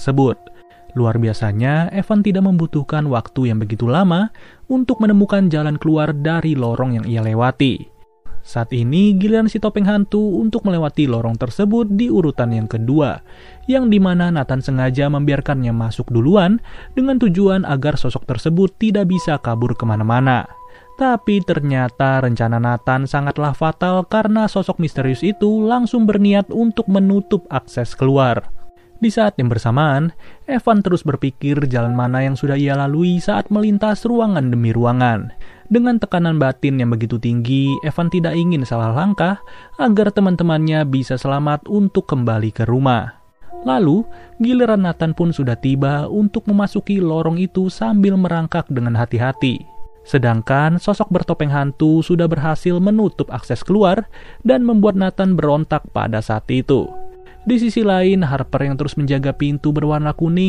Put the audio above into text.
tersebut. Luar biasanya, Evan tidak membutuhkan waktu yang begitu lama untuk menemukan jalan keluar dari lorong yang ia lewati. Saat ini giliran si topeng hantu untuk melewati lorong tersebut di urutan yang kedua, yang di mana Nathan sengaja membiarkannya masuk duluan dengan tujuan agar sosok tersebut tidak bisa kabur ke mana-mana. Tapi ternyata rencana Nathan sangatlah fatal karena sosok misterius itu langsung berniat untuk menutup akses keluar. Di saat yang bersamaan, Evan terus berpikir jalan mana yang sudah ia lalui saat melintas ruangan demi ruangan. Dengan tekanan batin yang begitu tinggi, Evan tidak ingin salah langkah agar teman-temannya bisa selamat untuk kembali ke rumah. Lalu, giliran Nathan pun sudah tiba untuk memasuki lorong itu sambil merangkak dengan hati-hati. Sedangkan sosok bertopeng hantu sudah berhasil menutup akses keluar dan membuat Nathan berontak pada saat itu. Di sisi lain, Harper yang terus menjaga pintu berwarna kuning